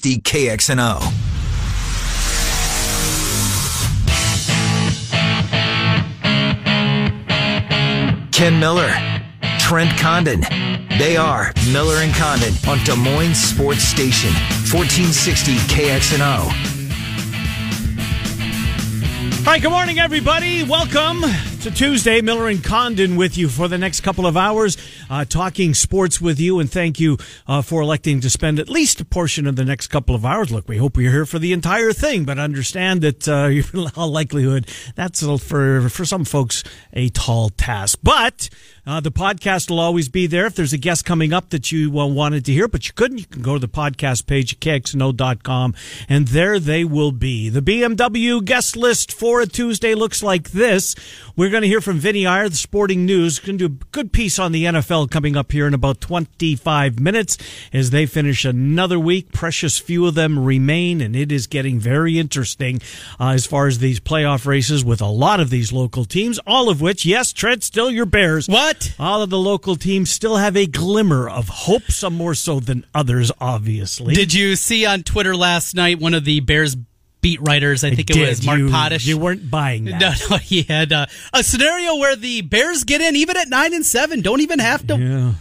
1460 KXNO. Ken Miller, Trent Condon. They are Miller and Condon on Des Moines Sports Station, 1460 KXNO. Right, good morning, everybody. Welcome to Tuesday. Miller and Condon with you for the next couple of hours, uh, talking sports with you. And thank you uh, for electing to spend at least a portion of the next couple of hours. Look, we hope you're here for the entire thing, but understand that uh, all likelihood that's for for some folks a tall task. But uh, the podcast will always be there. If there's a guest coming up that you uh, wanted to hear, but you couldn't, you can go to the podcast page at kxno.com and there they will be. The BMW guest list for a Tuesday looks like this. We're going to hear from Vinny Iyer, the sporting news. Going to do a good piece on the NFL coming up here in about 25 minutes as they finish another week. Precious few of them remain, and it is getting very interesting uh, as far as these playoff races with a lot of these local teams, all of which, yes, Trent, still your Bears. What? All of the local teams still have a glimmer of hope, some more so than others, obviously. Did you see on Twitter last night one of the Bears beat writers? I think it was Mark you, Potash. You weren't buying that. No, no, he had uh, a scenario where the Bears get in even at nine and seven. Don't even have to Yeah.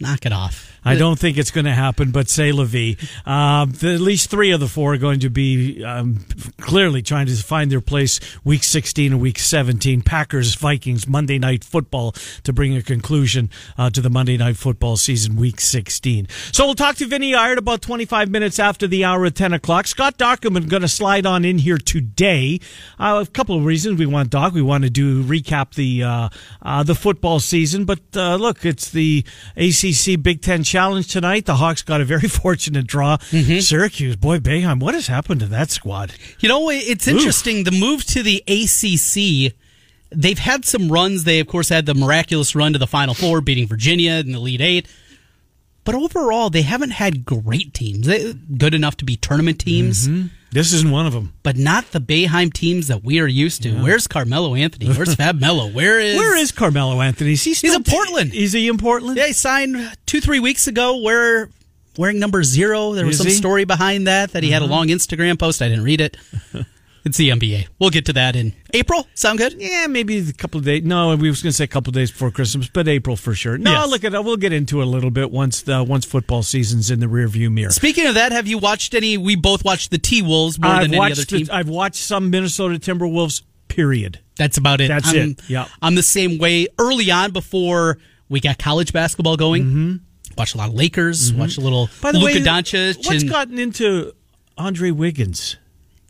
knock it off. I don't think it's going to happen, but say Levy. Um, the- at least three of the four are going to be um, clearly trying to find their place week 16 and week 17. Packers, Vikings, Monday Night Football to bring a conclusion uh, to the Monday Night Football season, week 16. So we'll talk to Vinny Iyer about 25 minutes after the hour at 10 o'clock. Scott Dockerman going to slide on in here today. Uh, a couple of reasons we want Doc. We want to do recap the uh, uh, the football season, but uh, look, it's the ACC Big Ten Challenge tonight. The Hawks got a very fortunate draw. Mm-hmm. Syracuse, boy, Boeheim, what has happened to that squad? You know, it's interesting. The move to the ACC, they've had some runs. They, of course, had the miraculous run to the Final Four, beating Virginia in the Elite Eight. But overall, they haven't had great teams. They, good enough to be tournament teams, mm-hmm. This isn't one of them. but not the Boeheim teams that we are used to. Where's Carmelo Anthony? Where's Fab Melo? Where is Where is Carmelo Anthony? Is he still in Portland. Is he in Portland? Yeah, he signed two, three weeks ago. Where wearing number zero. There was Is some he? Uh-huh. story behind that that he had a long Instagram post. I didn't read it. it's the NBA. We'll get to that in April. Sound good? Yeah, maybe a couple of days. No, we was going to say a couple of days before Christmas, but April for sure. No, Yes. look at it. We'll get into it a little bit once the once football season's in the rearview mirror. Speaking of that, have you watched any? We both watched the T Wolves more I've than any other team. The, I've watched some Minnesota Timberwolves. Period. That's about it. That's I'm, it. Yeah. I'm the same way. Early on, before we got college basketball going, Mm-hmm. watched a lot of Lakers. Watched a little By the Luka way, Doncic. what's and- gotten into Andre Wiggins?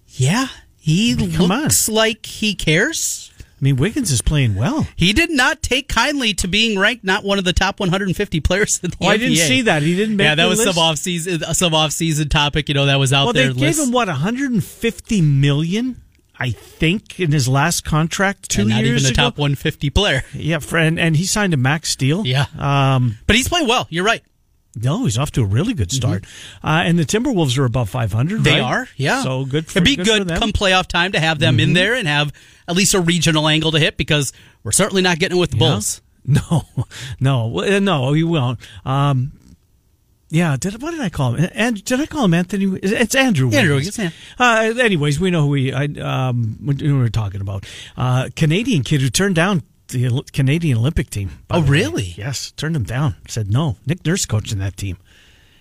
yeah, he come on. looks like he cares. I mean, Wiggins is playing well. He did not take kindly to being ranked not one of the top 150 players in the Oh, I didn't see that. He didn't make Yeah, that the was list? some off season, some off season topic. You know, that was out Well, there. they gave him what 150 million, I think, in his last contract two And not years even a ago. top 150 player. Yeah, friend, and, and he signed a max deal. Yeah. Um, But he's playing well. You're right. No, he's off to a really good start. Uh, and the Timberwolves are above 500. Mm-hmm. They right? are, yeah. So good. For, It'd be good, good. Mm-hmm. come playoff time to have them in there and have at least a regional angle to hit because we're certainly not getting it with the Yeah. Bulls. No, no, no, we won't. Um, yeah, did what did I call him? And did I call him Anthony? It's Andrew. Andrew Wiggins. Wiggins, Uh, anyways, we know who we I, um what we were talking about. Uh, Canadian kid who turned down the Canadian Olympic team. Oh, really? Yes, turned him down. Said no. Nick Nurse coaching that team,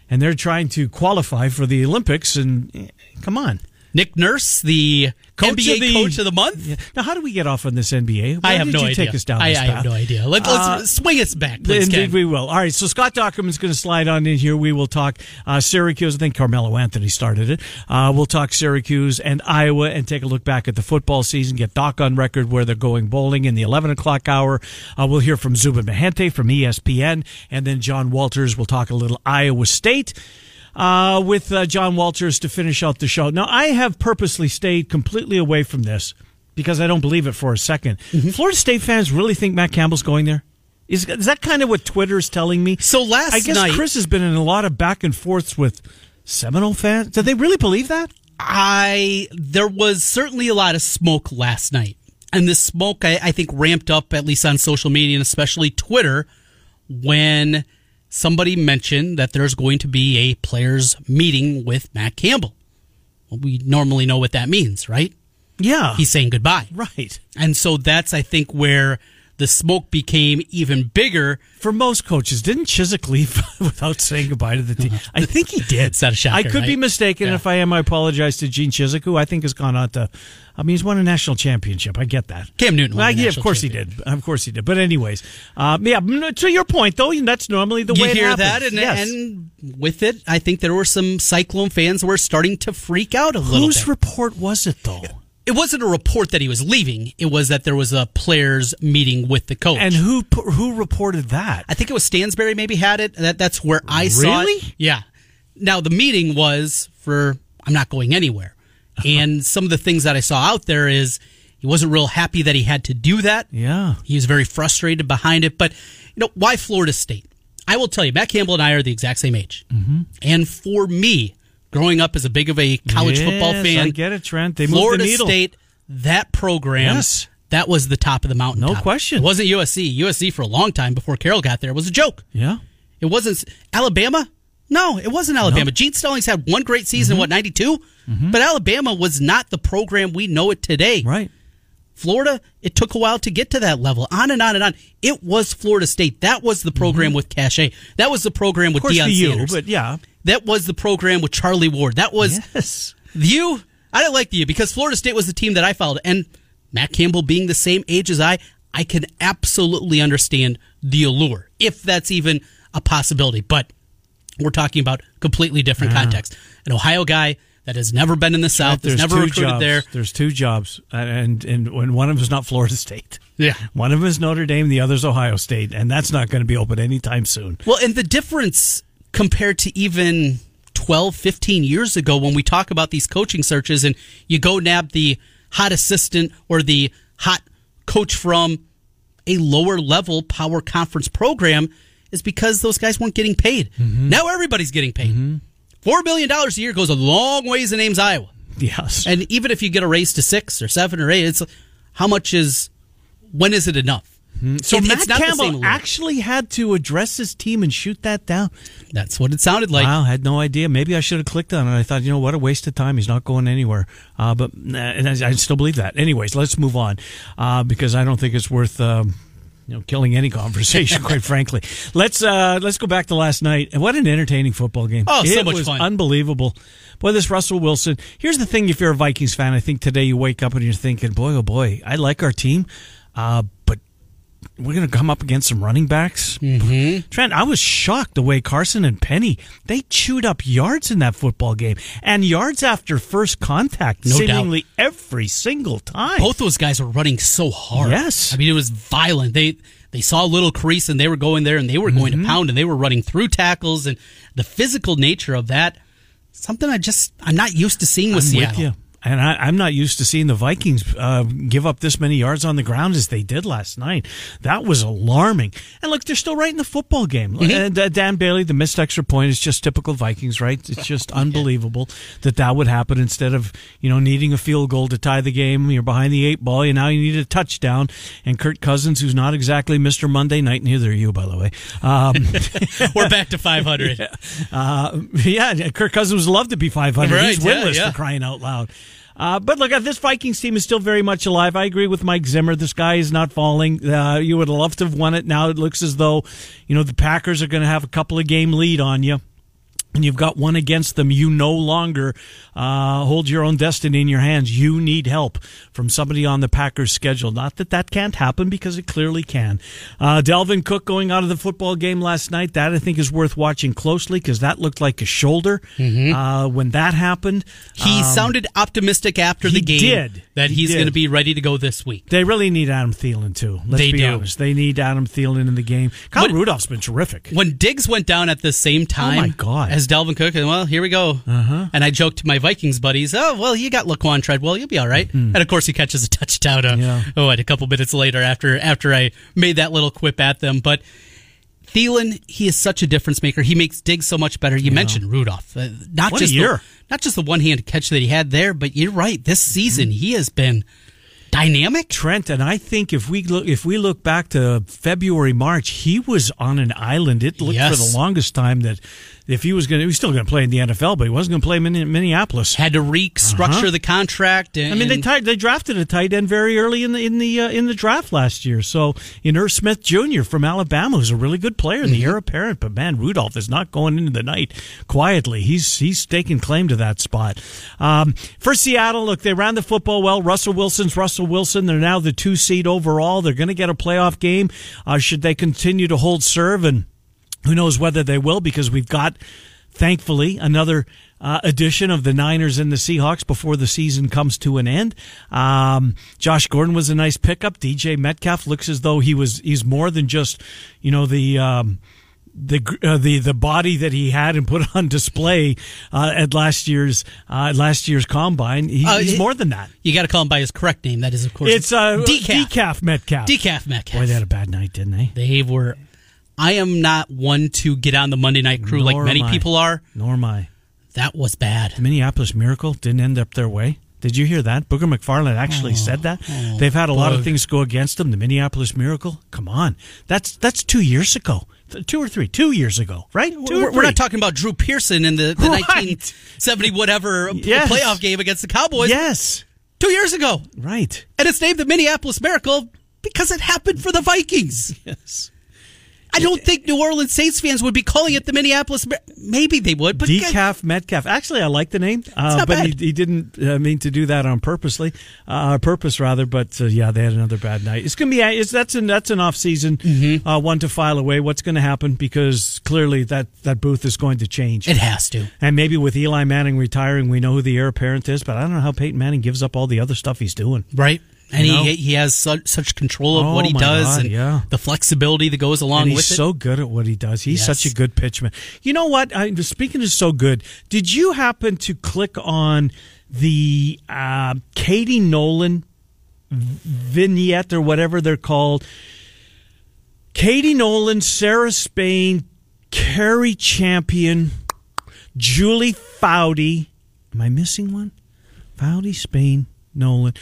and they're trying to qualify for the Olympics. And eh, come on, Nick Nurse, the Coach NBA of the- coach of the month. Yeah. Now, how do we get off on this NBA? Why I have no you idea. Take us down I, I have no idea. Let, us Uh, swing us back, please, Indeed, Ken. we will. All right, so Scott Dockerman's going to slide on in here. We will talk uh, Syracuse. I think Carmelo Anthony started it. Uh, we'll talk Syracuse and Iowa and take a look back at the football season. Get Doc on record where they're going bowling in the 11 o'clock hour. Uh, we'll hear from Zuba Mahente from ESPN, and then John Walters. We'll talk a little Iowa State uh, with uh, John Walters to finish out the show. Now, I have purposely stayed completely away from this because I don't believe it for a 2nd Mm-hmm. Florida State fans really think Matt Campbell's going there? Is, is that kind of what Twitter's telling me? So last I guess night- Chris has been in a lot of back and forths with Seminole fans. Do they really believe that? I there was certainly a lot of smoke last night, and this smoke I, I think ramped up at least on social media and especially Twitter when somebody mentioned that there's going to be a players meeting with Matt Campbell. Well, we normally know what that means, right? Yeah. He's saying goodbye. right. And so that's, I think, where the smoke became even bigger. For most coaches, didn't Chizik leave without saying goodbye to the team? I think he did. It's not a shocker, I could be mistaken. Yeah. If I am, I apologize to Gene Chizik, who I think has gone on to. I mean, he's won a national championship. I get that. Cam Newton won Well, yeah, of course he did. Of course he did. But anyways, uh, yeah. To your point, though, that's normally the you way it hear happens. that, and, Yes. and with it, I think there were some Cyclone fans who were starting to freak out a little whose bit. report was it though? it wasn't a report that he was leaving; it was that there was a players meeting with the coach. And who who reported that? I think it was Stansberry maybe had it. That that's where I saw it. Really? Yeah. Now the meeting was for I'm not going anywhere, and some of the things that I saw out there is he wasn't real happy that he had to do that. Yeah. He was very frustrated behind it. But you know why Florida State? I will tell you, Matt Campbell and I are the exact same age, mm-hmm. and for me, growing up as a big of a college football fan, I get it, Trent. They moved Florida the needle. State, that program, Yes. that was the top of the mountain. No question. It wasn't USC. USC for a long time before Carroll got there was a joke. Yeah. It wasn't Alabama. No, it wasn't Alabama. No. Gene Stallings had one great season, what ninety but Alabama was not the program we know it today. Right. Florida, it took a while to get to that level. On and on and on. It was Florida State. That was the program with Cachet. That was the program with Deion Sanders. but yeah. that was the program with Charlie Ward. That was Yes. the U. I didn't like the U because Florida State was the team that I followed, and Matt Campbell being the same age as I, I can absolutely understand the allure if that's even a possibility. But we're talking about completely different context. An Ohio guy that has never been in the South, There's never two recruited jobs. there. There's two jobs, uh, and and when one of them is not Florida State. Yeah. One of them is Notre Dame, the other's Ohio State, and that's not going to be open anytime soon. Well, and the difference compared to even 12, 15 years ago when we talk about these coaching searches and you go nab the hot assistant or the hot coach from a lower level power conference program is because those guys weren't getting paid. Mm-hmm. Now everybody's getting paid. Mm-hmm. $4 million a year goes a long ways in Ames, Iowa. Yes. And even if you get a raise to six or seven or eight, it's how much is, when is it enough? so It- Matt it's not the same Campbell actually had to address his team and shoot that down. That's what it sounded like. wow, I had no idea. Maybe I should have clicked on it. I thought, you know what, a waste of time. He's not going anywhere. Uh, but uh, and I, I still believe that. Anyways, let's move on uh, because I don't think it's worth. Um, you know, killing any conversation, quite frankly. Let's uh, let's go back to last night. And what an entertaining football game! Oh, so it much was fun. unbelievable. Boy, this Russell Wilson. Here's the thing: if you're a Vikings fan, I think today you wake up and you're thinking, "Boy, oh boy, I like our team, uh, we're going to come up against some running backs. Mm-hmm. Trent, I was shocked the way Carson and Penny they chewed up yards in that football game and yards after first contact, No doubt. seemingly every single time. both those guys were running so hard. Yes. I mean it was violent. They they saw a little crease and they were going there and they were going Mm-hmm. to pound and they were running through tackles and the physical nature of that. Something I just I'm not used to seeing with I'm Seattle. with. And I, I'm not used to seeing the Vikings uh, give up this many yards on the ground as they did last night. That was alarming. And look, they're still right in the football game. And uh, Dan Bailey, the missed extra point is just typical Vikings, right? It's just unbelievable that that would happen instead of you know needing a field goal to tie the game. You're behind the eight ball. You now you need a touchdown. And Kirk Cousins, who's not exactly Mr. Monday Night, neither are you, by the way. Um, We're back to 500. uh, yeah, Kirk Cousins would love to be 500. Right, He's yeah, winless yeah. for crying out loud. Uh, but look, uh, this Vikings team is still very much alive. I agree with Mike Zimmer. This guy is not falling. Uh, you would love to have won it. Now it looks as though, you know, the Packers are going to have a couple of game lead on you. And you've got one against them. You no longer uh, hold your own destiny in your hands. You need help from somebody on the Packers schedule. Not that that can't happen because it clearly can. Uh, Dalvin Cook going out of the football game last night. That I think is worth watching closely because that looked like a shoulder uh, when that happened. He Um, sounded optimistic after the game did. that He he's going to be ready to go this week. They really need Adam Thielen too. Let's They be do. honest. They need Adam Thielen in the game. Kyle What- Rudolph's been terrific. When Diggs went down at the same time Oh my God. as Dalvin Cook, and well, here we go. Uh-huh. And I joked to my Vikings buddies, oh, well, you got Laquon Treadwell. You'll be all right. And of course, he catches a touchdown. Uh, Yeah. Oh, what, a couple minutes later after after I made that little quip at them. But Thielen, he is such a difference maker. He makes Diggs so much better. You mentioned Rudolph. Uh, not What a just year. The, not just the one hand catch that he had there, but you're right. This season, he has been dynamic. Trent, and I think if we look if we look back to February, March, he was on an island. It looked Yes. for the longest time that if he was going, to, he was still going to play in the NFL, but he wasn't going to play in Minneapolis. Had to restructure Uh-huh. the contract. And, I mean, they tied, they drafted a tight end very early in the in the uh, in the draft last year. So, in Irv Smith Jr. from Alabama, who's a really good player, in the heir apparent. But man, Rudolph is not going into the night quietly. He's he's taking claim to that spot. Um, for Seattle, look, they ran the football well. Russell Wilson's Russell Wilson. They're now the two seed overall. They're going to get a playoff game. Uh, should they continue to hold serve and who knows whether they will because we've got, thankfully, another uh, edition of the Niners and the Seahawks before the season comes to an end. Um, Josh Gordon was a nice pickup. DJ Metcalf looks as though he was he's more than just you know the. Um, the uh, the the body that he had and put on display uh, at last year's uh, last year's combine, he, Uh, he's more than that. you got to call him by his correct name. That is, of course, It's uh, decaf. decaf Metcalf. Decaf Metcalf. Boy, they had a bad night, didn't they? They were. I am not one to get on the Monday night crew like many people are. Nor am I. That was bad. The Minneapolis Miracle didn't end up their way. Did you hear that? Booger McFarland actually oh, said that. Oh, They've had a lot of things go against them. The Minneapolis Miracle. Come on, that's that's two years ago, two or three, two years ago, right? Two We're, we're not talking about Drew Pearson in the, the Right. 1970 whatever Yes. playoff game against the Cowboys Yes, two years ago, right. and it's named the Minneapolis Miracle because it happened for the Vikings. Yes. I don't think New Orleans Saints fans would be calling it the Minneapolis. Maybe they would, but Decaf Metcalf. Actually, I like the name, uh, but he, he didn't uh, mean to do that on purposely, uh, purpose rather. But uh, yeah, they had another bad night. It's gonna be it's, that's an that's an off season Mm-hmm. uh, one to file away. What's going to happen? Because clearly that that booth is going to change. it has to. And maybe with Eli Manning retiring, we know who the heir apparent is, but I don't know how Peyton Manning gives up all the other stuff he's doing. Right. And You know? he he has such, such control of Oh, what he does God, and yeah. the flexibility that goes along and he's with it. so good at what he does. He's Yes. such a good pitchman. You know what? I, speaking of so good, did you happen to click on the uh, Katie Nolan vignette or whatever they're called? Katie Nolan, Sarah Spain, Carrie Champion, Julie Foudy. Am I missing one? Foudy, Spain, Nolan.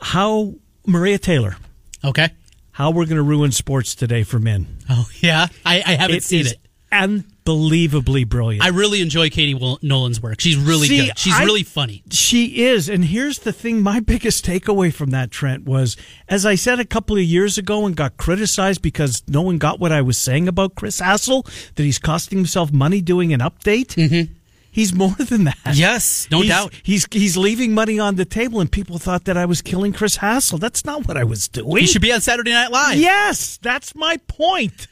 How Maria Taylor? okay. How we're going to ruin sports today for men? Oh yeah, I, I haven't seen is it. unbelievably brilliant. I really enjoy Katie Nolan's work. She's really See, good. She's I- really funny. She is. And here's the thing my biggest takeaway from that, Trent, was as I said a couple of years ago and got criticized because no one got what I was saying about Chris Hassel, that he's costing himself money doing an update. Mm-hmm. He's more than that. Yes, no He's- doubt. He's he's leaving money on the table, and people thought that I was killing Chris Hassel. That's not what I was doing. He should be on Saturday Night Live. Yes, that's my point.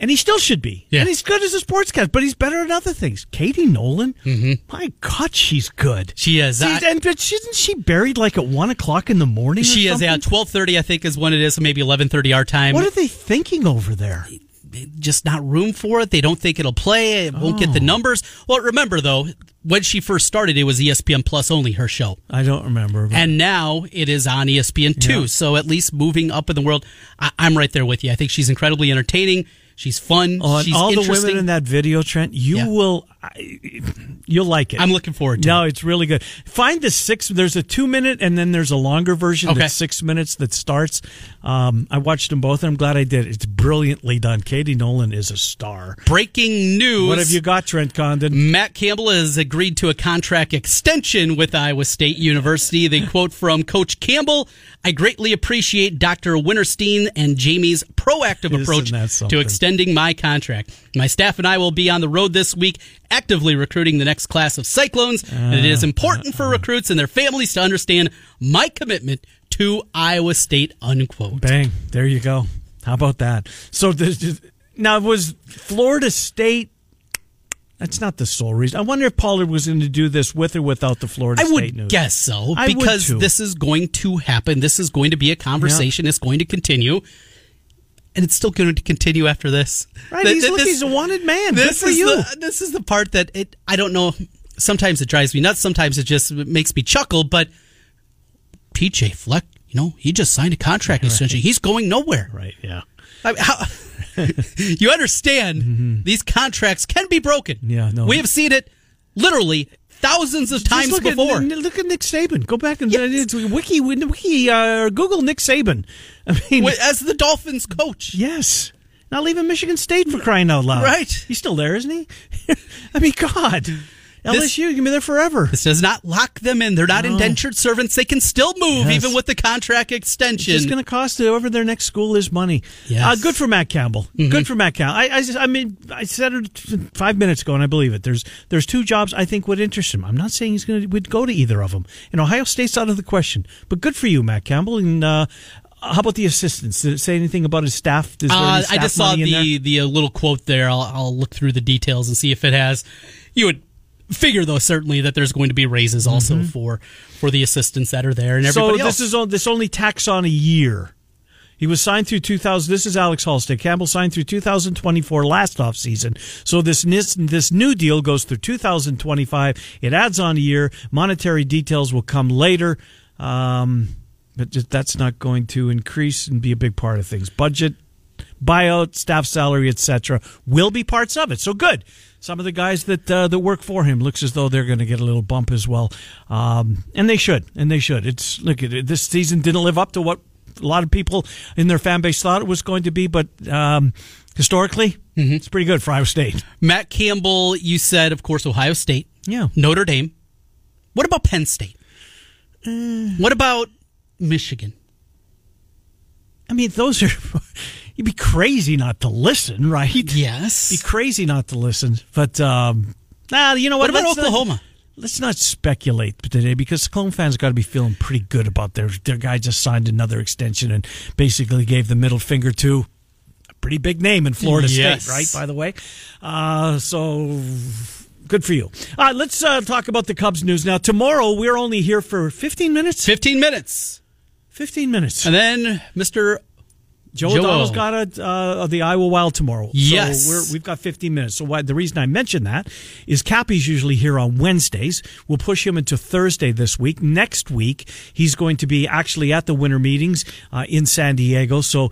And he still should be. Yeah. And he's good as a sports sportscast, but he's better at other things. Katie Nolan, mm-hmm. my God, she's good. She is. She's- I- and but isn't she buried like at one o'clock in the morning? or She is. Yeah, twelve thirty. I think is when it is. So maybe eleven thirty our time. What are they thinking over there? Just not room for it. They don't think it'll play. It won't get the Oh. numbers. Well, remember though, when she first started, it was ESPN Plus only her show. I don't remember. but- And now it is on ESPN two. Yeah. So at least moving up in the world, I, I'm right there with you. I think she's incredibly entertaining. She's fun. Oh, she's all the women in that video, Trent, you Yeah. will, you'll like it. I'm looking forward to No, it. it's really good. Find the six. There's a two minute, and then there's a longer version Okay. that's six minutes that starts. Um, I watched them both, and I'm glad I did. It's brilliantly done. Katie Nolan is a star. Breaking news. What have you got, Trent Condon? Matt Campbell has agreed to a contract extension with Iowa State University. The quote from Coach Campbell I greatly appreciate Dr. Wintersteen and Jamie's proactive approach to extending my contract. My staff and I will be on the road this week, actively recruiting the next class of Cyclones. and it is Uh, important for recruits and their families to understand my commitment to Iowa State, unquote. Bang! There you go. How about that? So there's, now was Florida State. That's not the sole reason. I wonder if Pollard was going to do this with or without the Florida I State news. I would guess so I because this is going to happen. This is going to be a conversation. It's going to continue, and it's still going to continue after this. Right? Th- He's, look, this- he's a wanted man. this Good for is you. The, this is the part that it. I don't know. Sometimes it drives me nuts. Sometimes it just makes me chuckle. But PJ Fleck, you know, he just signed a contract extension. He's going nowhere. right? Yeah. I mean, how, you understand these contracts can be broken. Mm-hmm. Yeah, no. we have seen it literally thousands of times look before. At, look at Nick Saban. Go back and it's wiki, wiki, uh, Google Nick Saban. I mean, As the Dolphins coach. yes. Not leaving Michigan State for crying out loud. Right. He's still there, isn't he? I mean, God. LSU, you can be there forever. This does not lock them in. They're not No. indentured servants. They can still move Yes. even with the contract extension. It's going to cost whoever their next school is money. Yes. Mm-hmm. Uh, good for Matt Campbell. Good for Matt Campbell. I, I, just- I mean, I said it five minutes ago, and I believe it. There's there's two jobs I think would interest him. I'm not saying he's going to would go to either of them. And Ohio State's out of the question. But good for you, Matt Campbell. And uh, how about the assistants? Did it say anything about his staff? Is there any Uh, I just saw the the uh, little quote there. I'll, I'll look through the details and see if it has. You would figure though certainly that there's going to be raises also for for the assistants that are there and Mm-hmm. So everybody this else. is on, this only tax on a year. He was signed through 2000. This is Alex Halsted. Campbell signed through 2024 last off season. So this this this new deal goes through 2025. It adds on a year. Monetary details will come later, um, but just, that's not going to increase and be a big part of things. Budget, buyout, staff salary, etc. will be parts of it. So good. Some of the guys that uh, that work for him looks as though they're going to get a little bump as well, um, and they should, and they should. It's look at it. This season didn't live up to what a lot of people in their fan base thought it was going to be, but um, historically, it's pretty good for Iowa State. Matt Campbell, you said of course Ohio State, Yeah. Notre Dame. What about Penn State? Uh. what about Michigan? I mean, those are. You'd be crazy not to listen, right? Yes. Be crazy not to listen, but um, nah, you know what? What about Let's not- Oklahoma? let's not speculate today because Clone fans got to be feeling pretty good about their their guy just signed another extension and basically gave the middle finger to a pretty big name in Florida Yes. State, right? By the way, uh, so good for you. All right, let's uh, talk about the Cubs news now. Tomorrow we're only here for fifteen minutes. 15 minutes. Fifteen minutes. And then Mr. Joe Joe. O'Donnell's got a, uh, the Iowa Wild tomorrow. Yes. So we're, we've got 15 minutes. So why, the reason I mention that is Cappy's usually here on Wednesdays. We'll push him into Thursday this week. Next week, he's going to be actually at the winter meetings uh, in San Diego. So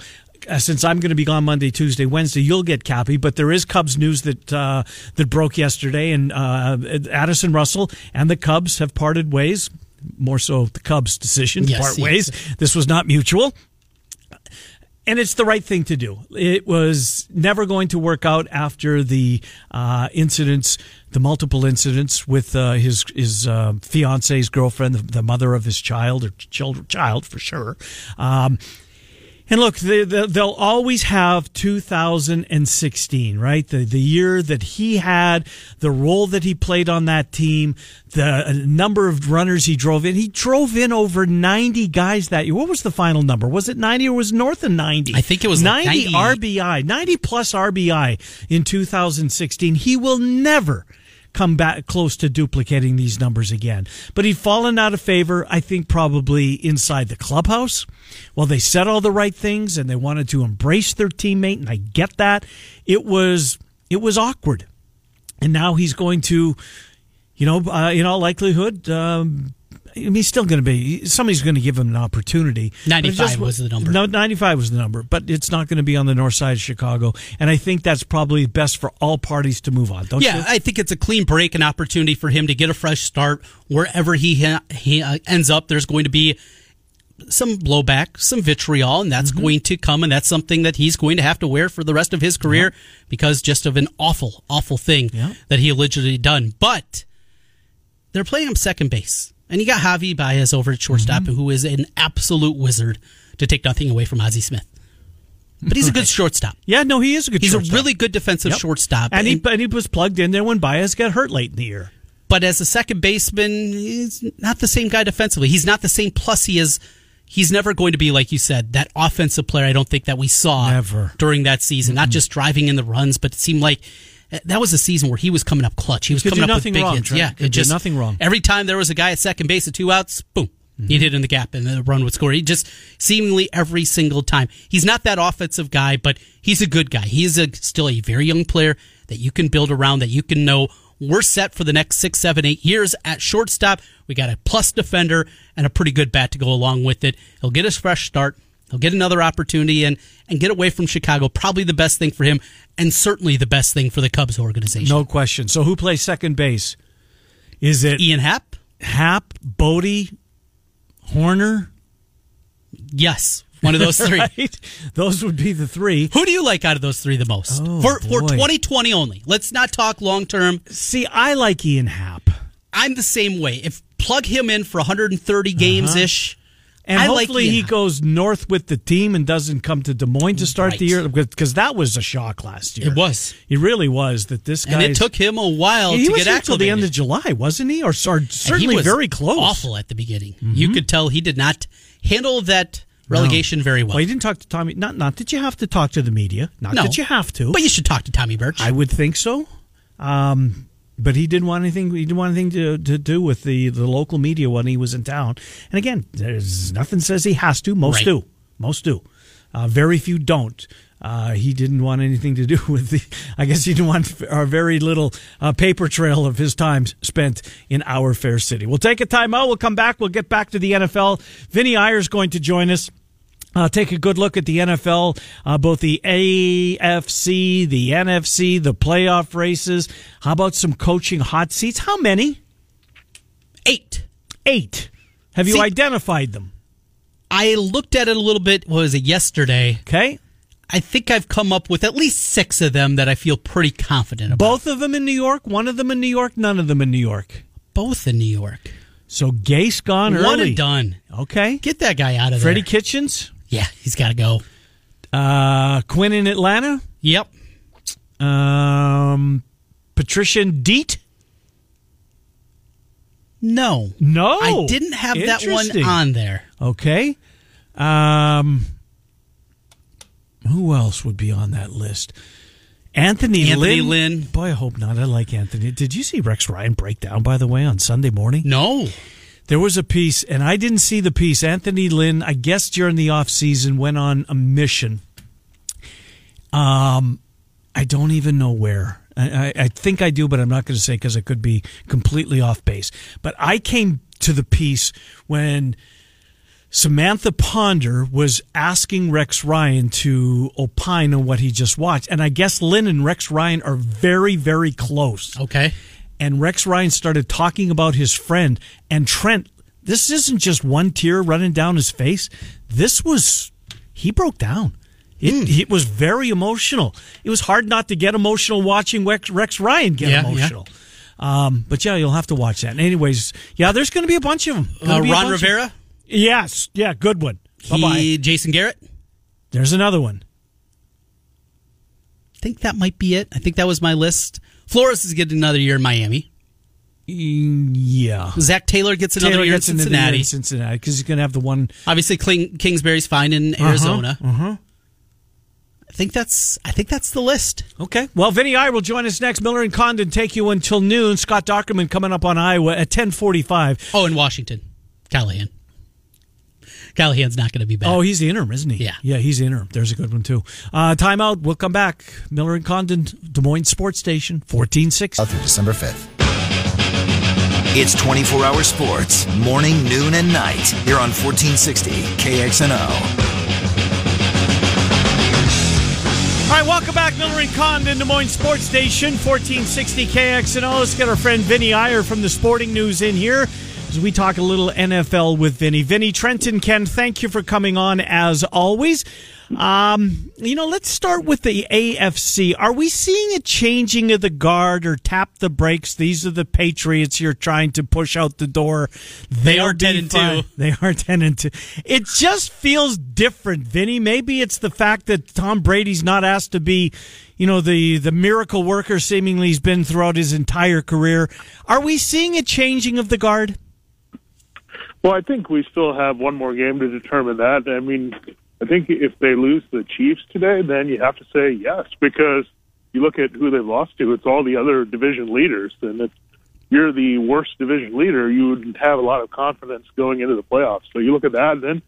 uh, since I'm going to be gone Monday, Tuesday, Wednesday, you'll get Cappy. But there is Cubs news that uh, that broke yesterday, and uh, Addison Russell and the Cubs have parted ways. More so, the Cubs' decision to Yes, part yes. ways. This was not mutual and it's the right thing to do. It was never going to work out after the uh, incidents, the multiple incidents with uh, his his uh, fiance's girlfriend, the, the mother of his child or child, child for sure. Um, and look, they, they'll always have 2016, right? The the year that he had, the role that he played on that team, the uh, number of runners he drove in. He drove in over 90 guys that year. What was the final number? Was it 90 or was it north of 90? I think it was like 90 90. RBI, 90 plus RBI in 2016. He will never come back close to duplicating these numbers again. But he'd fallen out of favor, I think, probably inside the clubhouse. Well, they said all the right things and they wanted to embrace their teammate, and I get that. It was it was awkward, and now he's going to, you know, uh, in all likelihood. Um, he's still going to be. Somebody's going to give him an opportunity. It 95 was the number. No, 95 was the number, but it's not going to be on the north side of Chicago. And I think that's probably best for all parties to move on, don't Yeah, you? I think it's a clean break, an opportunity for him to get a fresh start wherever he ha- he uh, ends up. There's going to be some blowback, some vitriol, and that's Mm-hmm. going to come, and that's something that he's going to have to wear for the rest of his career because just of an awful, awful thing Yeah. that he allegedly done. But they're playing him second base, and you got Javy Baez over at shortstop, Mm-hmm. who is an absolute wizard to take nothing away from Ozzie Smith. But he's a good shortstop. yeah, no, he is a good shortstop. He's shortstop. a really good defensive Yep. shortstop, And he, and he was plugged in there when Baez got hurt late in the year. but as a second baseman, he's not the same guy defensively. He's not the same plus he is. He's never going to be, like you said, that offensive player I don't think that we saw Never. during that season. Not just driving in the runs, but it seemed like that was a season where he was coming up clutch. He was coming up with big wrong, hits. Trent. Yeah, Could it just nothing wrong. Every time there was a guy at second base at two outs, boom. He'd hit in the gap and the run would score. He just seemingly every single time. He's not that offensive guy, but he's a good guy. He's a, still a very young player that you can build around, that you can know we're set for the next six, seven, eight years at shortstop. We got a plus defender and a pretty good bat to go along with it. He'll get his fresh start. He'll get another opportunity and, and get away from Chicago. Probably the best thing for him and certainly the best thing for the Cubs organization. No question. So who plays second base Is it Ian Happ? Hap, Bote, Hoerner? Yes, one of those three. Right? Those would be the three. Who do you like out of those three the most? Oh, for for 2020 only. Let's not talk long term. See, I like Ian Happ. I'm the same way. If plug him in for 130 games ish, uh-huh. And I like hopefully he goes north with the team and doesn't come to Des Moines to start the year because that was a shock last year. It was. It really was that this guy. and it took him a while he to get till the end of. July, wasn't he? Or, or he certainly was very close. Mm-hmm. Awful at the beginning. You could tell he did not handle that relegation very well. Well, he didn't talk to Tommy. Not not that you have to talk to the media. Not no, that you have to. But you should talk to Tommy Birch. I would think so. Um, but he didn't want anything. He didn't want anything to, to do with the, the local media when he was in town. And again, there's nothing says he has to. Most Right. do. Most do. Uh, very few don't. Uh, he didn't want anything to do with the. I guess he didn't want our very little uh, paper trail of his time spent in our fair city. We'll take a timeout. We'll come back. We'll get back to the NFL. Vinny Iyer's going to join us. Uh, take a good look at the NFL, uh, both the AFC, the NFC, the playoff races. How about some coaching hot seats? How many? Eight. Eight. Have you See- identified them? I looked at it a little bit. What was it yesterday? Okay. I think I've come up with at least six of them that I feel pretty confident about. Both of them in New York, one of them in New York, none of them in New York. Both in New York. So Gase gone One early. One and done. Okay. Get that guy out of Freddie there. Kitchens, Yeah, he's got to go. uh, Quinn in Atlanta, Yep. um, Patricia Deet. No. No, I didn't have that one on there. Okay. Um, who else would be on that list? Anthony, Anthony Lynn. Lynn. Boy, I hope not. I like Anthony. Did you see Rex Ryan break down, by the way, on Sunday morning? No. There was a piece, and I didn't see the piece. Anthony Lynn, I guess during the off season, went on a mission. Um, I don't even know where. I, I, think I do, but I'm not going to say because it could be completely off base. But I came to the piece when Samantha Ponder was asking Rex Ryan to opine on what he just watched, and I guess Lynn and Rex Ryan are very, very close Okay. And Rex Ryan started talking about his friend and Trent. This isn't just one tear running down his face. This was he broke down. It, it was very emotional. It was hard not to get emotional watching Rex, Rex Ryan get Yeah, yeah. emotional. Um, but yeah, you'll have to watch that. Anyways, yeah, there's going to be a bunch of them. Uh, Ron Rivera. yes, yeah, good one. Bye bye. Jason Garrett. There's another one. I think that might be it. I think that was my list. Flores is getting another year in Miami. Yeah, Zac Taylor gets another Taylor year in gets year Cincinnati. in Cincinnati because he's going to have the one Obviously, Kling, Kingsbury's fine in Arizona. uh-huh. I think that's. I think that's the list. Okay. Well, Vinny I will join us next. Miller and Condon take you until noon. Scott Dockerman coming up on Iowa at 1045. Oh, in Washington, Callahan. Callahan's not going to be back. Oh, he's the interim, isn't he? Yeah. Yeah, he's the interim. There's a good one, too. Uh, timeout. We'll come back. Miller and Condon, Des Moines Sports Station, 1460. through December 5th. It's 24 hour sports, morning, noon, and night here on 1460 KXNO. All right, welcome back. Miller and Condon, Des Moines Sports Station, 1460 KXNO. Let's get our friend Vinny Iyer from the Sporting News in here as we talk a little NFL with Vinny. Vinny, Trenton, Ken, thank you for coming on as always. Um, you know, let's start with the AFC. Are we seeing a changing of the guard or tap the brakes? These are the Patriots you're trying to push out the door. They They'll are 10 be and 2. They are 10 and 2. It just feels different, Vinny. Maybe it's the fact that Tom Brady's not asked to be, you know, the, the miracle worker seemingly he's been throughout his entire career. Are we seeing a changing of the guard? Well, I think we still have one more game to determine that. I mean, I think if they lose the Chiefs today, then you have to say yes because you look at who they've lost to. It's all the other division leaders, and if you're the worst division leader, you wouldn't have a lot of confidence going into the playoffs. So you look at that, and then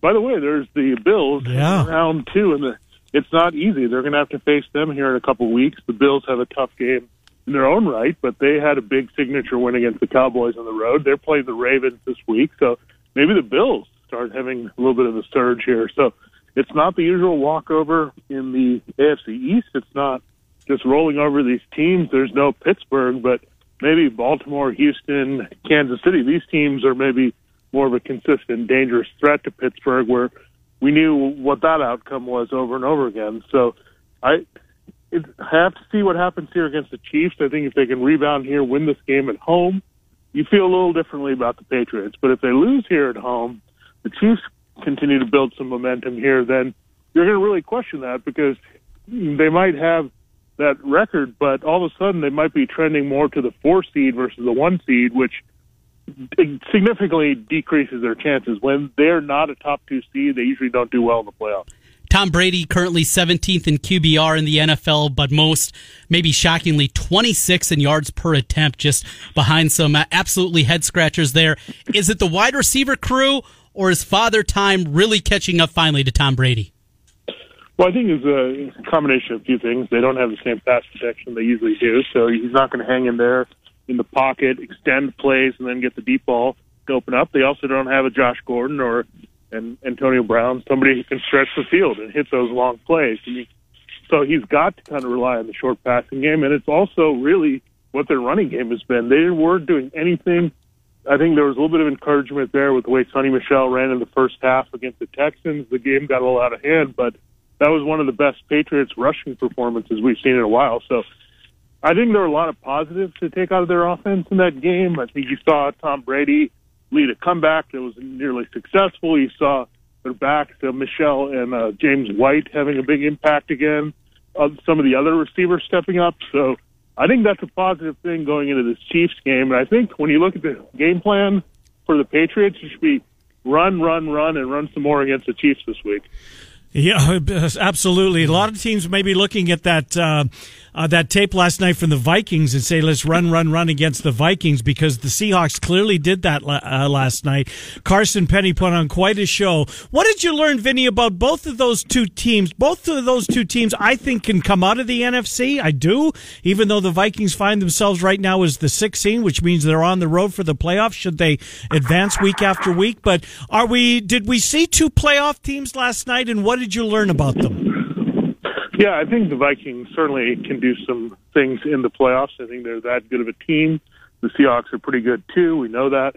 by the way, there's the Bills Yeah. round two, and the, it's not easy. They're going to have to face them here in a couple weeks. The Bills have a tough game in their own right, but they had a big signature win against the Cowboys on the road. They're playing the Ravens this week, so maybe the Bills start having a little bit of a surge here. So it's not the usual walkover in the AFC East. It's not just rolling over these teams. There's no Pittsburgh, but maybe Baltimore, Houston, Kansas City, these teams are maybe more of a consistent, dangerous threat to Pittsburgh, where we knew what that outcome was over and over again. So I, it, I have to see what happens here against the Chiefs. I think if they can rebound here, win this game at home, you feel a little differently about the Patriots. But if they lose here at home, the Chiefs continue to build some momentum here, then you're going to really question that because they might have that record, but all of a sudden they might be trending more to the four seed versus the one seed, which significantly decreases their chances. When they're not a top two seed, they usually don't do well in the playoffs. Tom Brady currently 17th in QBR in the NFL, but most, maybe shockingly, 26 in yards per attempt, just behind some uh, absolutely head scratchers there. Is it the wide receiver crew, or is Father Time really catching up finally to Tom Brady? Well, I think it's a combination of a few things. They don't have the same pass protection they usually do, so he's not going to hang in there in the pocket, extend plays, and then get the deep ball to open up. They also don't have a Josh Gordon or an Antonio Brown, somebody who can stretch the field and hit those long plays. So he's got to kind of rely on the short passing game, and it's also really what their running game has been. They weren't doing anything. I think there was a little bit of encouragement there with the way Sony Michel ran in the first half against the Texans. The game got a little out of hand, but that was one of the best Patriots rushing performances we've seen in a while. So I think there were a lot of positives to take out of their offense in that game. I think you saw Tom Brady lead a comeback that was nearly successful. You saw their backs, uh, Michel and uh, James White, having a big impact again. Uh, some of the other receivers stepping up. So I think that's a positive thing going into this Chiefs game. And I think when you look at the game plan for the Patriots, it should be run, run, run, and run some more against the Chiefs this week. Yeah, absolutely. A lot of teams may be looking at that uh, uh, that tape last night from the Vikings and say, let's run, run, run against the Vikings because the Seahawks clearly did that uh, last night. Carson Penny put on quite a show. What did you learn, Vinny, about both of those two teams? Both of those two teams, I think, can come out of the NFC. I do, even though the Vikings find themselves right now as the 16, which means they're on the road for the playoffs should they advance week after week. But are we, did we see two playoff teams last night and what did you learn about them? Yeah, I think the Vikings certainly can do some things in the playoffs. I think they're that good of a team. The Seahawks are pretty good too. We know that.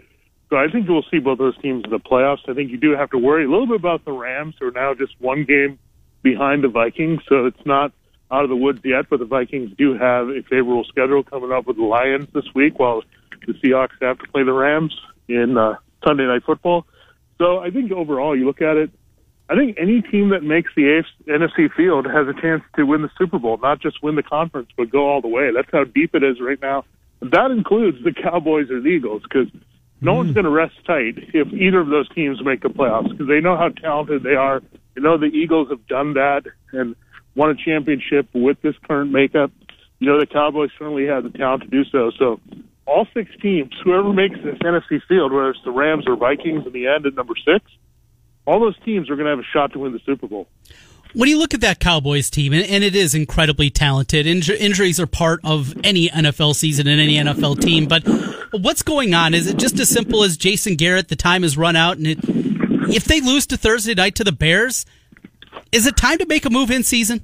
So I think we'll see both those teams in the playoffs. I think you do have to worry a little bit about the Rams, who are now just one game behind the Vikings. So it's not out of the woods yet, but the Vikings do have a favorable schedule coming up with the Lions this week, while the Seahawks have to play the Rams in uh, Sunday Night Football. So I think overall, you look at it, I think any team that makes the NFC field has a chance to win the Super Bowl, not just win the conference, but go all the way. That's how deep it is right now. That includes the Cowboys or the Eagles, because no mm. one's going to rest tight if either of those teams make the playoffs, because they know how talented they are. You know the Eagles have done that and won a championship with this current makeup. You know the Cowboys certainly have the talent to do so. So all six teams, whoever makes this NFC field, whether it's the Rams or Vikings in the end at number six, all those teams are going to have a shot to win the Super Bowl. When you look at that Cowboys team, and it is incredibly talented, injuries are part of any NFL season and any NFL team. But what's going on? Is it just as simple as Jason Garrett? The time has run out, and it, if they lose to Thursday night to the Bears, is it time to make a move in season?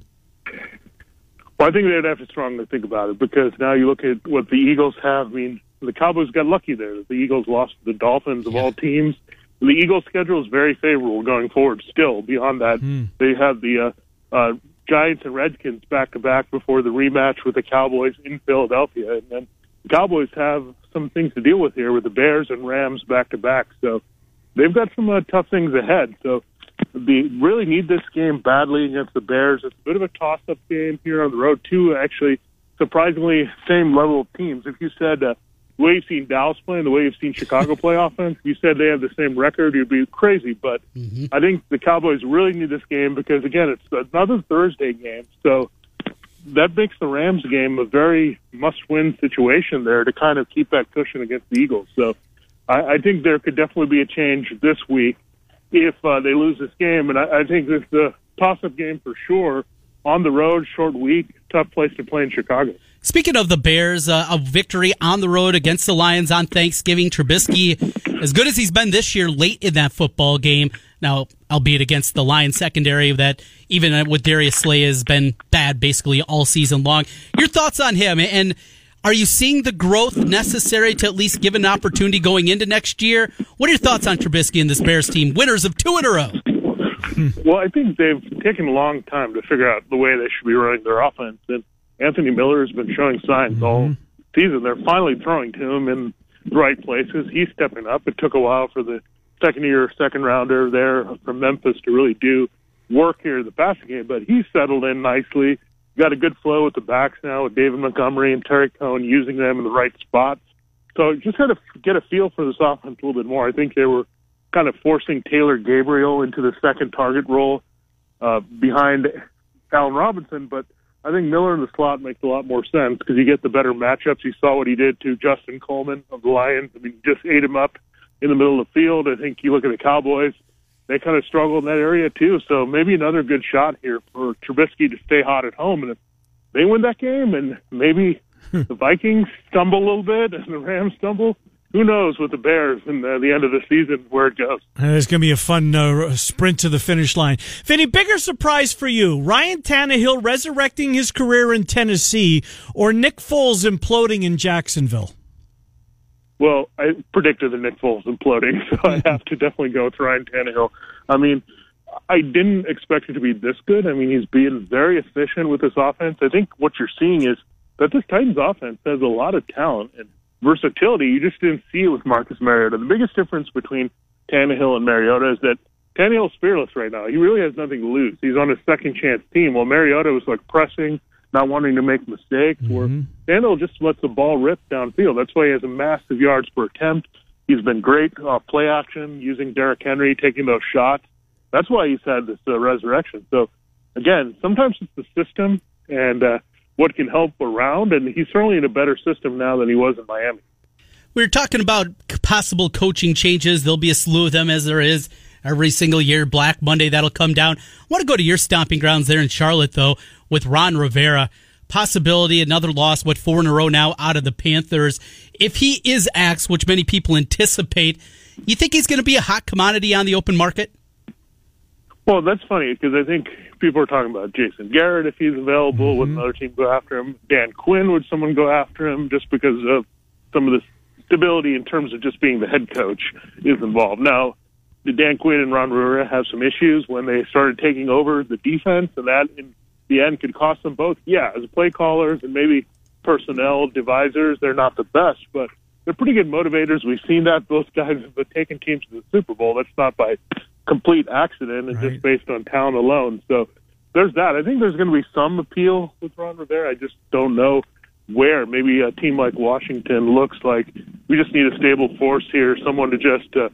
Well, I think they'd have to strongly think about it because now you look at what the Eagles have. I mean, the Cowboys got lucky there. The Eagles lost to the Dolphins of yeah. all teams the Eagles' schedule is very favorable going forward. Still, beyond that, mm. they have the uh, uh, Giants and Redskins back to back before the rematch with the Cowboys in Philadelphia, and then the Cowboys have some things to deal with here with the Bears and Rams back to back. So they've got some uh, tough things ahead. So they really need this game badly against the Bears. It's a bit of a toss-up game here on the road. Two actually surprisingly same level of teams. If you said uh, the way you've seen Dallas play and the way you've seen Chicago play offense, you said they have the same record, you'd be crazy. But mm-hmm. I think the Cowboys really need this game because, again, it's another Thursday game. So that makes the Rams game a very must win situation there to kind of keep that cushion against the Eagles. So I, I think there could definitely be a change this week if uh, they lose this game. And I, I think it's a toss up game for sure on the road, short week, tough place to play in Chicago. Speaking of the Bears, uh, a victory on the road against the Lions on Thanksgiving. Trubisky, as good as he's been this year, late in that football game. Now, albeit against the Lions secondary, that even with Darius Slay has been bad basically all season long. Your thoughts on him? And Are you seeing the growth necessary to at least give an opportunity going into next year? What are your thoughts on Trubisky and this Bears team, winners of two in a row? Well, I think they've taken a long time to figure out the way they should be running their offense. And Anthony Miller has been showing signs all season. They're finally throwing to him in the right places. He's stepping up. It took a while for the second year, second rounder there from Memphis to really do work here in the passing game, but he's settled in nicely. Got a good flow with the backs now with David Montgomery and Tarik Cohen using them in the right spots. So just kind of get a feel for this offense a little bit more. I think they were kind of forcing Taylor Gabriel into the second target role uh, behind Allen Robinson, but I think Miller in the slot makes a lot more sense because you get the better matchups. You saw what he did to Justin Coleman of the Lions. I mean, just ate him up in the middle of the field. I think you look at the Cowboys, they kind of struggle in that area too. So maybe another good shot here for Trubisky to stay hot at home. And if they win that game and maybe the Vikings stumble a little bit and the Rams stumble, who knows with the Bears and uh, the end of the season where it goes. Uh, It's going to be a fun uh, sprint to the finish line. Vinny, bigger surprise for you: Ryan Tannehill resurrecting his career in Tennessee, or Nick Foles imploding in Jacksonville? Well, I predicted the Nick Foles imploding, so I have to definitely go with Ryan Tannehill. I mean, I didn't expect it to be this good. I mean, he's being very efficient with this offense. I think what you're seeing is that this Titans offense has a lot of talent and versatility. You just didn't see it with Marcus Mariota. The biggest difference between Tannehill and Mariota is that Tannehill's fearless right now. He really has nothing to lose. He's on a second chance team, while Mariota was like pressing, not wanting to make mistakes. Where Tannehill just lets the ball rip downfield. That's why he has a massive yards per attempt. He's been great off play action, using Derrick Henry, taking those shots. That's why he's had this uh, resurrection. So, again, sometimes it's the system and uh, what can help around, and he's certainly in a better system now than he was in Miami. We're talking about possible coaching changes. There'll be a slew of them as there is every single year. Black Monday, that'll come down. I want to go to your stomping grounds there in Charlotte, though, with Ron Rivera. Possibility, another loss, what, four in a row now out of the Panthers. If he is axed, which many people anticipate, you think he's going to be a hot commodity on the open market? Well, that's funny because I think people are talking about Jason Garrett if he's available. Mm-hmm. Would another team go after him? Dan Quinn would someone go after him just because of some of the stability in terms of just being the head coach is involved. Now, did Dan Quinn and Ron Rivera have some issues when they started taking over the defense, and that in the end could cost them both? Yeah, as play callers and maybe personnel devisers, they're not the best, but they're pretty good motivators. We've seen that both guys have taken teams to the Super Bowl. That's not by complete accident and Right. just based on talent alone. So there's that. I think there's going to be some appeal with Ron Rivera. I just don't know where. Maybe a team like Washington looks like we just need a stable force here, someone to just uh,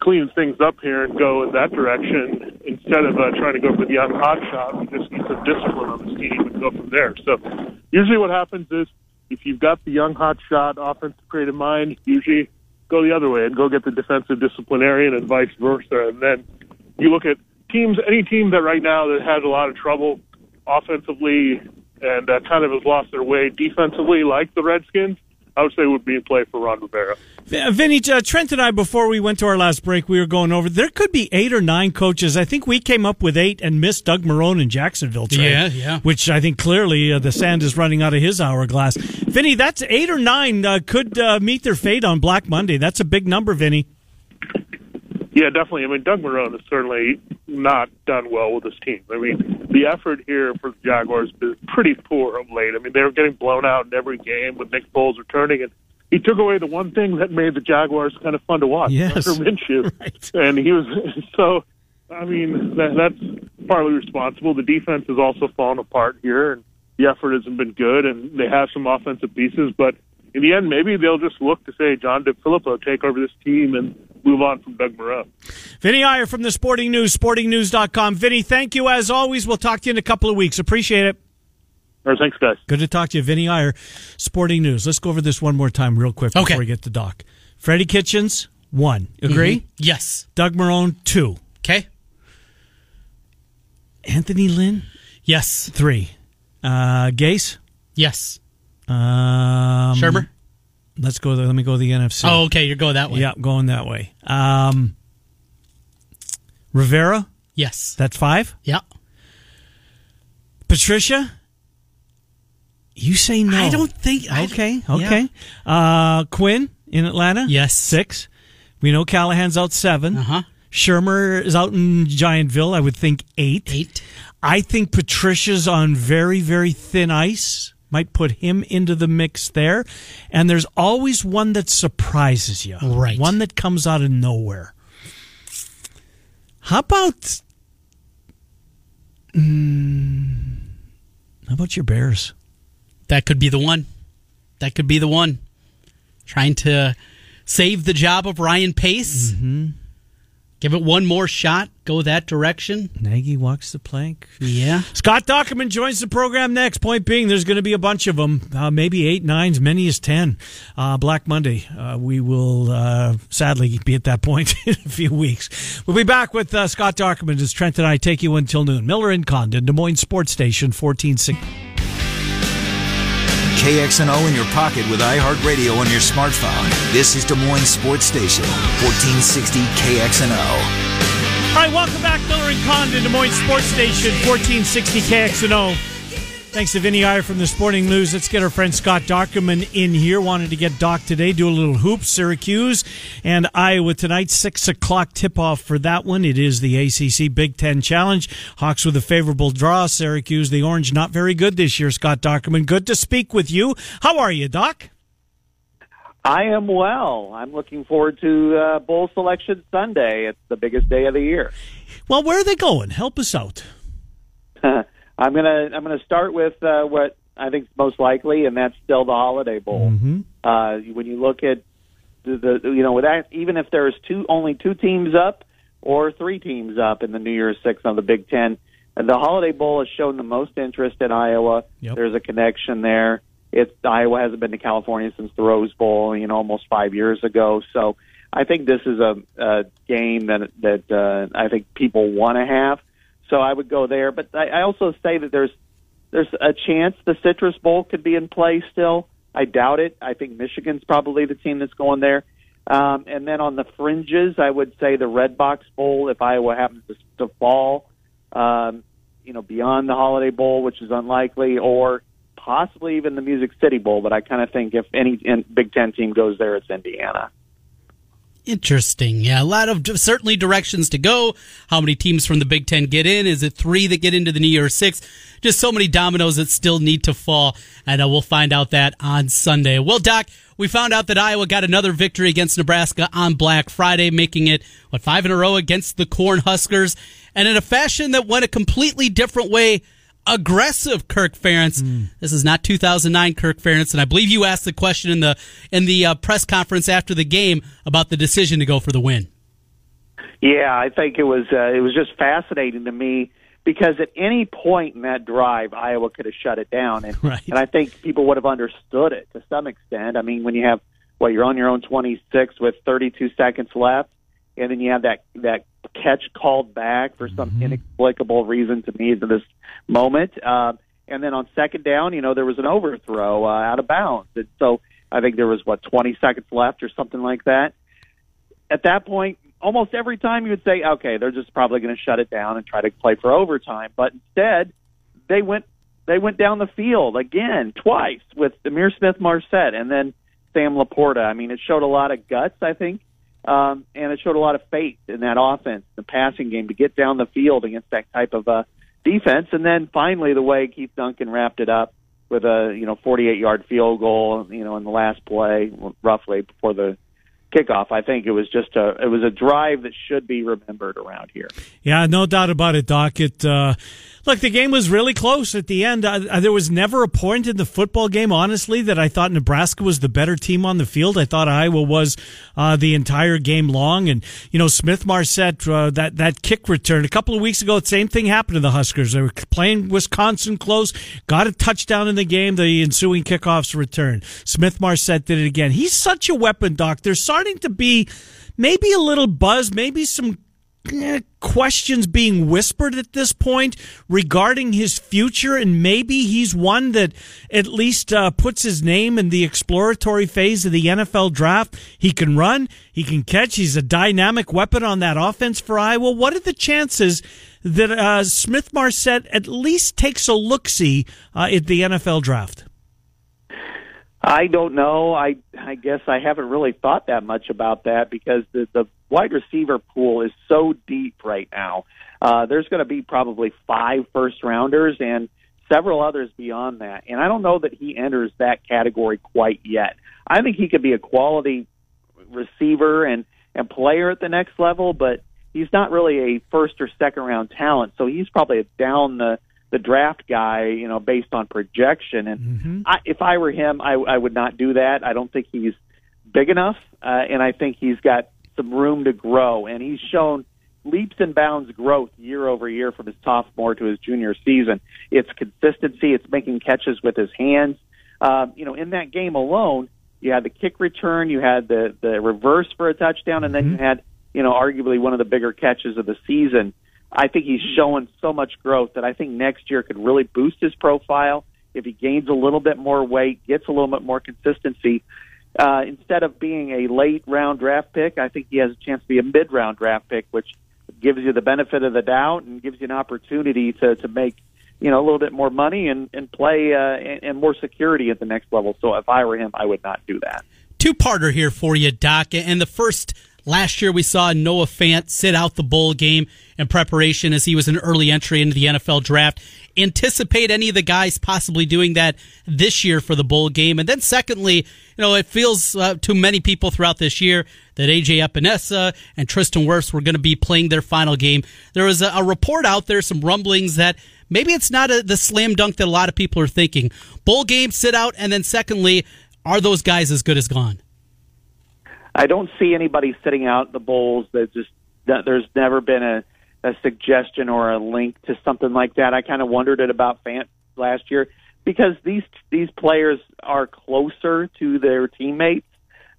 clean things up here and go in that direction instead of uh, trying to go for the young hot shot. We just need some discipline on this team and go from there. So usually what happens is if you've got the young hot shot offensive creative mind, usually go the other way and go get the defensive disciplinarian and vice versa. And then you look at teams, any team that right now that has a lot of trouble offensively and uh, kind of has lost their way defensively, like the Redskins, I would say would be in play for Ron Rivera. Vinny, uh, Trent and I, before we went to our last break, we were going over. There could be eight or nine coaches. I think we came up with eight and missed Doug Marrone in Jacksonville. Trey, Yeah, yeah. Which I think clearly uh, the sand is running out of his hourglass. Vinny, that's eight or nine uh, could uh, meet their fate on Black Monday. That's a big number, Vinny. Yeah, definitely. I mean, Doug Marrone has certainly not done well with his team. I mean, the effort here for the Jaguars has been pretty poor of late. I mean, they were getting blown out in every game with Nick Foles returning, and he took away the one thing that made the Jaguars kind of fun to watch. Yes. Minshew. Right. And he was so. I mean, that, that's partly responsible. The defense has also fallen apart here, and the effort hasn't been good. And they have some offensive pieces, but in the end, maybe they'll just look to say John DeFilippo take over this team and move on from Doug Marrone. Vinny Iyer from the Sporting News, sportingnews.com. Vinny, thank you as always. We'll talk to you in a couple of weeks. Appreciate it. All right, thanks, guys. Good to talk to you, Vinny Iyer, Sporting News. Let's go over this one more time, real quick, before Okay. we get to Doc. Freddie Kitchens, one. Agree? Yes. Doug Marrone, two. Okay. Anthony Lynn, Yes. three. Uh, Gase, Yes. Um, Shurmur? Let's go. There. Let me go to the NFC. Oh, okay. You're going that way. yeah, going that way. Um, Rivera, Yes. that's five. Yeah. Patricia, You say no. I don't think. I, Okay, yeah. okay. Uh, Quinn in Atlanta? Yes. Six. We know Callahan's out 7 Uh-huh. Shurmur is out in Giantville, I would think eight. Eight. I think Patricia's on very, very thin ice. Might put him into the mix there. And there's always one that surprises you. Right. One that comes out of nowhere. How about. Mm, how about your Bears? That could be the one. That could be the one. Trying to save the job of Ryan Pace. Mm-hmm. Give it one more shot. Go that direction. Nagy walks the plank. Yeah. Scott Dochterman joins the program next. Point being, there's going to be a bunch of them, uh, maybe eight, nine, as many as ten. Uh, Black Monday. Uh, we will uh, sadly be at that point in a few weeks. We'll be back with uh, Scott Dochterman as Trent and I take you until noon. Miller and Condon, Des Moines Sports Station, 1460. KXNO in your pocket with iHeartRadio on your smartphone. This is Des Moines Sports Station, 1460 KXNO. All right, welcome back, Miller and Condon, Des Moines Sports Station, 1460 KXNO. Thanks to Vinny Iyer from the Sporting News. Let's get our friend Scott Dochterman in here. Wanted to get Doc today, do a little hoop. Syracuse and Iowa tonight, 6 o'clock tip off for that one. It is the ACC Big Ten Challenge. Hawks with a favorable draw. Syracuse, the Orange, not very good this year. Scott Dochterman, good to speak with you. How are you, Doc? I am well. I'm looking forward to uh, bowl selection Sunday. It's the biggest day of the year. Well, where are they going? Help us out. I'm gonna I'm gonna start with uh, what I think is most likely, and that's still the Holiday Bowl. Mm-hmm. Uh, when you look at the, the you know with that, even if there's two only two teams up or three teams up in the New Year's Six on the Big Ten, the Holiday Bowl has shown the most interest in Iowa. Yep. There's a connection there. It's Iowa hasn't been to California since the Rose Bowl, you know, almost five years ago. So I think this is a, a game that that uh, I think people want to have. So I would go there, but I, I also say that there's there's a chance the Citrus Bowl could be in play still. I doubt it. I think Michigan's probably the team that's going there. Um, and then on the fringes, I would say the Redbox Bowl, if Iowa happens to, to fall, um, you know, beyond the Holiday Bowl, which is unlikely, or possibly even the Music City Bowl. But I kind of think if any Big Ten team goes there, it's Indiana. Interesting. Yeah, a lot of certainly directions to go. How many teams from the Big Ten get in? Is it three that get into the New Year's Six? Just so many dominoes that still need to fall, and uh, we'll find out that on Sunday. Well, Doc, we found out that Iowa got another victory against Nebraska on Black Friday, making it what five in a row against the Cornhuskers, and in a fashion that went a completely different way aggressive Kirk Ferentz. This is not 2009 Kirk Ferentz, and I believe you asked the question in the in the uh, press conference after the game about the decision to go for the win. Yeah, I think it was uh, it was just fascinating to me because at any point in that drive, Iowa could have shut it down, and Right. and I think people would have understood it to some extent. I mean, when you have well, you're on your own 26 with 32 seconds left, and then you have that that catch called back for some inexplicable reason to me to this moment. Uh, and then on second down, you know, there was an overthrow uh, out of bounds, and so I think there was what 20 seconds left or something like that at that point, almost every time you would say, okay, they're just probably going to shut it down and try to play for overtime. But instead, they went they went down the field again twice with Ihmir Smith-Marsette and then Sam LaPorta. I mean, it showed a lot of guts, I think, um, and it showed a lot of faith in that offense, the passing game, to get down the field against that type of uh, defense. And then finally, the way Keith Duncan wrapped it up with a you know 48 yard field goal, you know, in the last play, roughly before the kickoff. I think it was just a it was a drive that should be remembered around here. Yeah, no doubt about it, Doc. It uh, look, the game was really close at the end. Uh, there was never a point in the football game, honestly, that I thought Nebraska was the better team on the field. I thought Iowa was uh, the entire game long, and you know Smith-Marsette uh, that that kick return a couple of weeks ago. The same thing happened to the Huskers. They were playing Wisconsin close, got a touchdown in the game. The ensuing kickoffs return. Smith-Marsette did it again. He's such a weapon, Doc. There's starting to be maybe a little buzz, maybe some questions being whispered at this point regarding his future, and maybe he's one that at least uh, puts his name in the exploratory phase of the NFL draft. He can run, he can catch, he's a dynamic weapon on that offense for Iowa. What are the chances that uh, Smith-Marsette at least takes a look see uh, at the NFL draft? I don't know. I I guess I haven't really thought that much about that because the the wide receiver pool is so deep right now. Uh, there's going to be probably five first rounders and several others beyond that, and I don't know that he enters that category quite yet. I think he could be a quality receiver and and player at the next level, but he's not really a first or second round talent. So he's probably down the the draft guy, you know, based on projection. And Mm-hmm. I, if I were him, I, I would not do that. I don't think he's big enough, uh, and I think he's got some room to grow. And he's shown leaps and bounds growth year over year from his sophomore to his junior season. It's consistency. It's making catches with his hands. Um, you know, in that game alone, you had the kick return, you had the the reverse for a touchdown, and then you had you know arguably one of the bigger catches of the season. I think he's showing so much growth that I think next year could really boost his profile if he gains a little bit more weight, gets a little bit more consistency. Uh, instead of being a late round draft pick, I think he has a chance to be a mid round draft pick, which gives you the benefit of the doubt and gives you an opportunity to to make you know a little bit more money and and play uh, and, and more security at the next level. So if I were him, I would not do that. Two parter here for you, Doc. And the first last year we saw Noah Fant sit out the bowl game in preparation as he was an early entry into the NFL draft. Anticipate any of the guys possibly doing that this year for the bowl game. And then secondly, you know, it feels uh, to many people throughout this year that AJ Epenesa and Tristan Wirfs were going to be playing their final game. There was a, a report out there, some rumblings that maybe it's not a, the slam dunk that a lot of people are thinking. Bowl game, sit out, and then secondly, are those guys as good as gone? I don't see anybody sitting out the bowls that just that there's never been a, a suggestion or a link to something like that. I kind of wondered it about Fant last year because these these players are closer to their teammates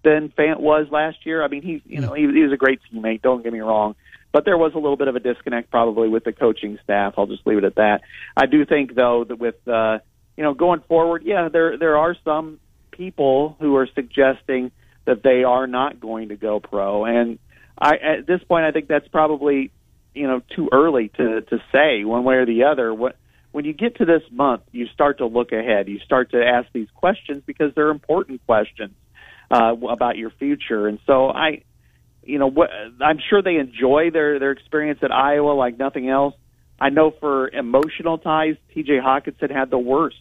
than Fant was last year. I mean, he you know he, he was a great teammate. Don't get me wrong, but there was a little bit of a disconnect probably with the coaching staff. I'll just leave it at that. I do think though that with uh, you know going forward, yeah, there there are some people who are suggesting that they are not going to go pro. And I, at this point, I think that's probably, you know, too early to to say one way or the other. What when you get to this month, you start to look ahead. You start to ask these questions because they're important questions uh, about your future. And so I, you know, what I'm sure they enjoy their their experience at Iowa like nothing else. I know for emotional ties, T.J. Hockenson had the worst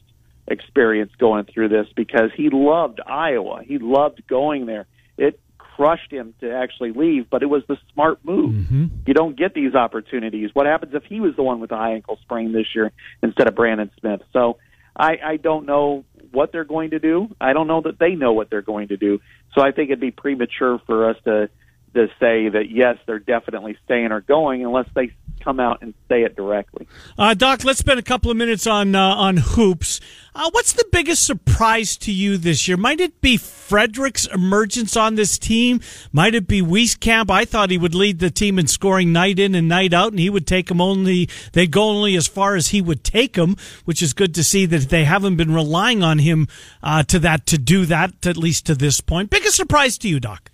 experience going through this because he loved Iowa. He loved going there. It crushed him to actually leave, but it was the smart move. Mm-hmm. You don't get these opportunities. What happens if he was the one with the high ankle sprain this year instead of Brandon Smith? So I, I don't know what they're going to do. I don't know that they know what they're going to do. So I think it'd be premature for us to to say that yes, they're definitely staying or going unless they come out and say it directly. Uh, Doc, let's spend a couple of minutes on uh, on hoops. Uh, what's the biggest surprise to you this year? Might it be Fredrick's emergence on this team? Might it be Wieskamp? I thought he would lead the team in scoring night in and night out, and he would take them only. They go only as far as he would take them, which is good to see that they haven't been relying on him uh, to that to do that at least to this point. Biggest surprise to you, Doc?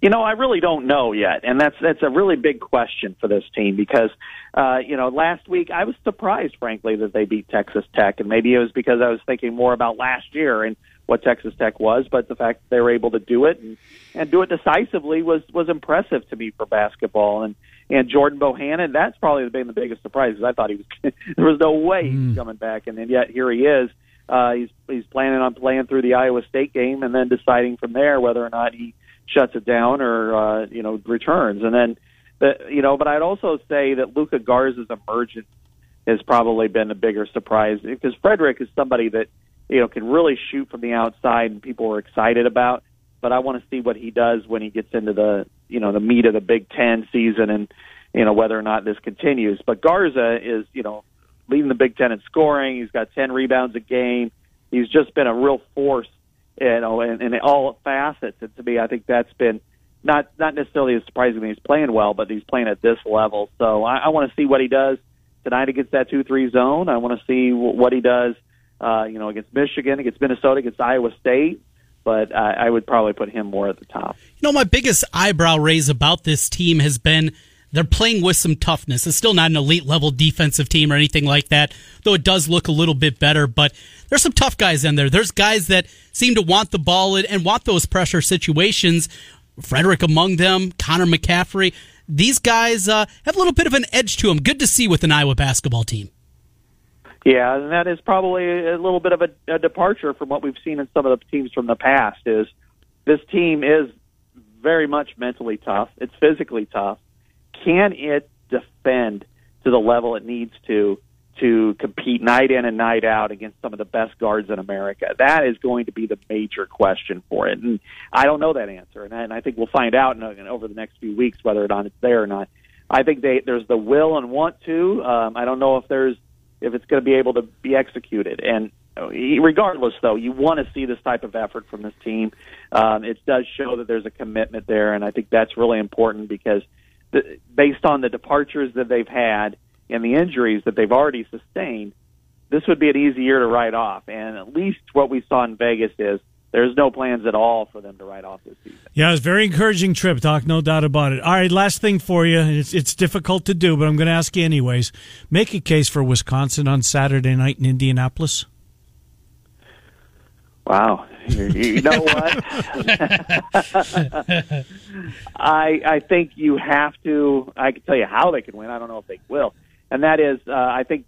You know, I really don't know yet, and that's that's a really big question for this team because, uh, you know, last week I was surprised, frankly, that they beat Texas Tech, and maybe it was because I was thinking more about last year and what Texas Tech was, but the fact that they were able to do it and and do it decisively was was impressive to me for basketball, and and Jordan Bohannon, that's probably been the biggest surprise because I thought he was there was no way he was coming back, and then yet here he is. Uh, he's he's planning on playing through the Iowa State game and then deciding from there whether or not he shuts it down or uh, you know returns. And then, the, you know, but I'd also say that Luka Garza's emergence has probably been a bigger surprise because Fredrick is somebody that you know can really shoot from the outside and people are excited about. But I want to see what he does when he gets into the you know the meat of the Big Ten season and you know whether or not this continues. But Garza is you know leading the Big Ten in scoring. He's got ten rebounds a game. He's just been a real force you know, in, in all facets. And to me, I think that's been not not necessarily as surprising that he's playing well, but he's playing at this level. So I, I want to see what he does tonight against that two three zone. I want to see w- what he does, uh, you know, against Michigan, against Minnesota, against Iowa State. But I, I would probably put him more at the top. You know, my biggest eyebrow raise about this team has been They're playing with some toughness. It's still not an elite level defensive team or anything like that, though it does look a little bit better. But there's some tough guys in there. There's guys that seem to want the ball and want those pressure situations. Fredrick among them, Connor McCaffrey. These guys uh, have a little bit of an edge to them. Good to see with an Iowa basketball team. Yeah, and that is probably a little bit of a, a departure from what we've seen in some of the teams from the past. Is this team is very much mentally tough. It's physically tough. Can it defend to the level it needs to to compete night in and night out against some of the best guards in America? That is going to be the major question for it. And I don't know that answer, and I, and I think we'll find out in, in, over the next few weeks whether or not it's there or not. I think they, there's the will and want to. Um, I don't know if there's if it's going to be able to be executed. And regardless, though, you want to see this type of effort from this team. Um, it does show that there's a commitment there, and I think that's really important because based on the departures that they've had and the injuries that they've already sustained, this would be an easy year to write off. And at least what we saw in Vegas is there's no plans at all for them to write off this season. Yeah, it was a very encouraging trip, Doc. No doubt about it. All right, last thing for you. It's it's difficult to do, but I'm going to ask you anyways. Make a case for Wisconsin on Saturday night in Indianapolis. Wow, you know what? I I think you have to. I can tell you how they can win. I don't know if they will, and that is, uh, I think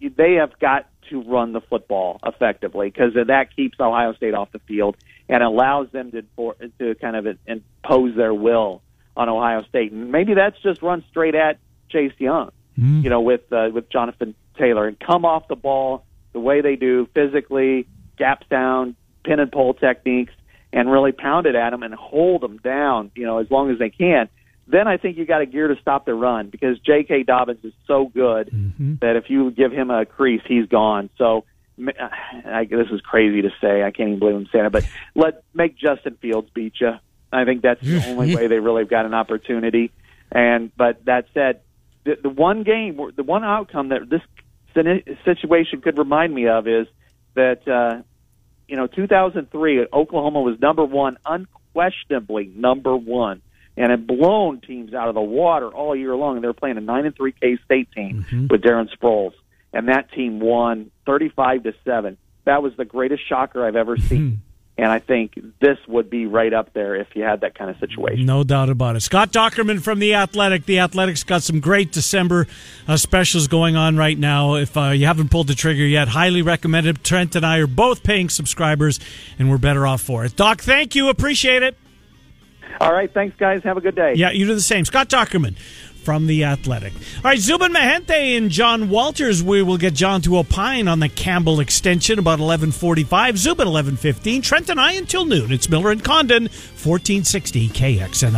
they have got to run the football effectively because that keeps Ohio State off the field and allows them to for, to kind of impose their will on Ohio State. And maybe that's just run straight at Chase Young, mm. you know, with uh, with Jonathan Taylor and come off the ball the way they do physically, gaps down, pin and pull techniques, and really pound it at them and hold them down, you know, as long as they can then I think you got a gear to stop the run because J.K. Dobbins is so good mm-hmm. that if you give him a crease, he's gone. So I, this is crazy to say. I can't even believe I'm saying it, but let make Justin Fields beat you. I think that's the only way they really have got an opportunity. And but that said, the, the one game, the one outcome that this situation could remind me of is that uh, you know 2003 Oklahoma was number one, unquestionably number one and had blown teams out of the water all year long. And they were playing a nine and three K State team mm-hmm. with Darren Sproles, and that team won thirty five to seven. That was the greatest shocker I've ever seen. And I think this would be right up there if you had that kind of situation. No doubt about it. Scott Dochterman from The Athletic. The Athletic's got some great December uh, specials going on right now. If uh, you haven't pulled the trigger yet, highly recommended. Trent and I are both paying subscribers, and we're better off for it. Doc, thank you. Appreciate it. All right. Thanks, guys. Have a good day. Yeah, you do the same. Scott Dochterman from The Athletic. All right, Zubin Mehenti and John Walters. We will get John to opine on the Campbell extension about 1145. Zubin 1115. Trent and I until noon. It's Miller and Condon, 1460 KXNO.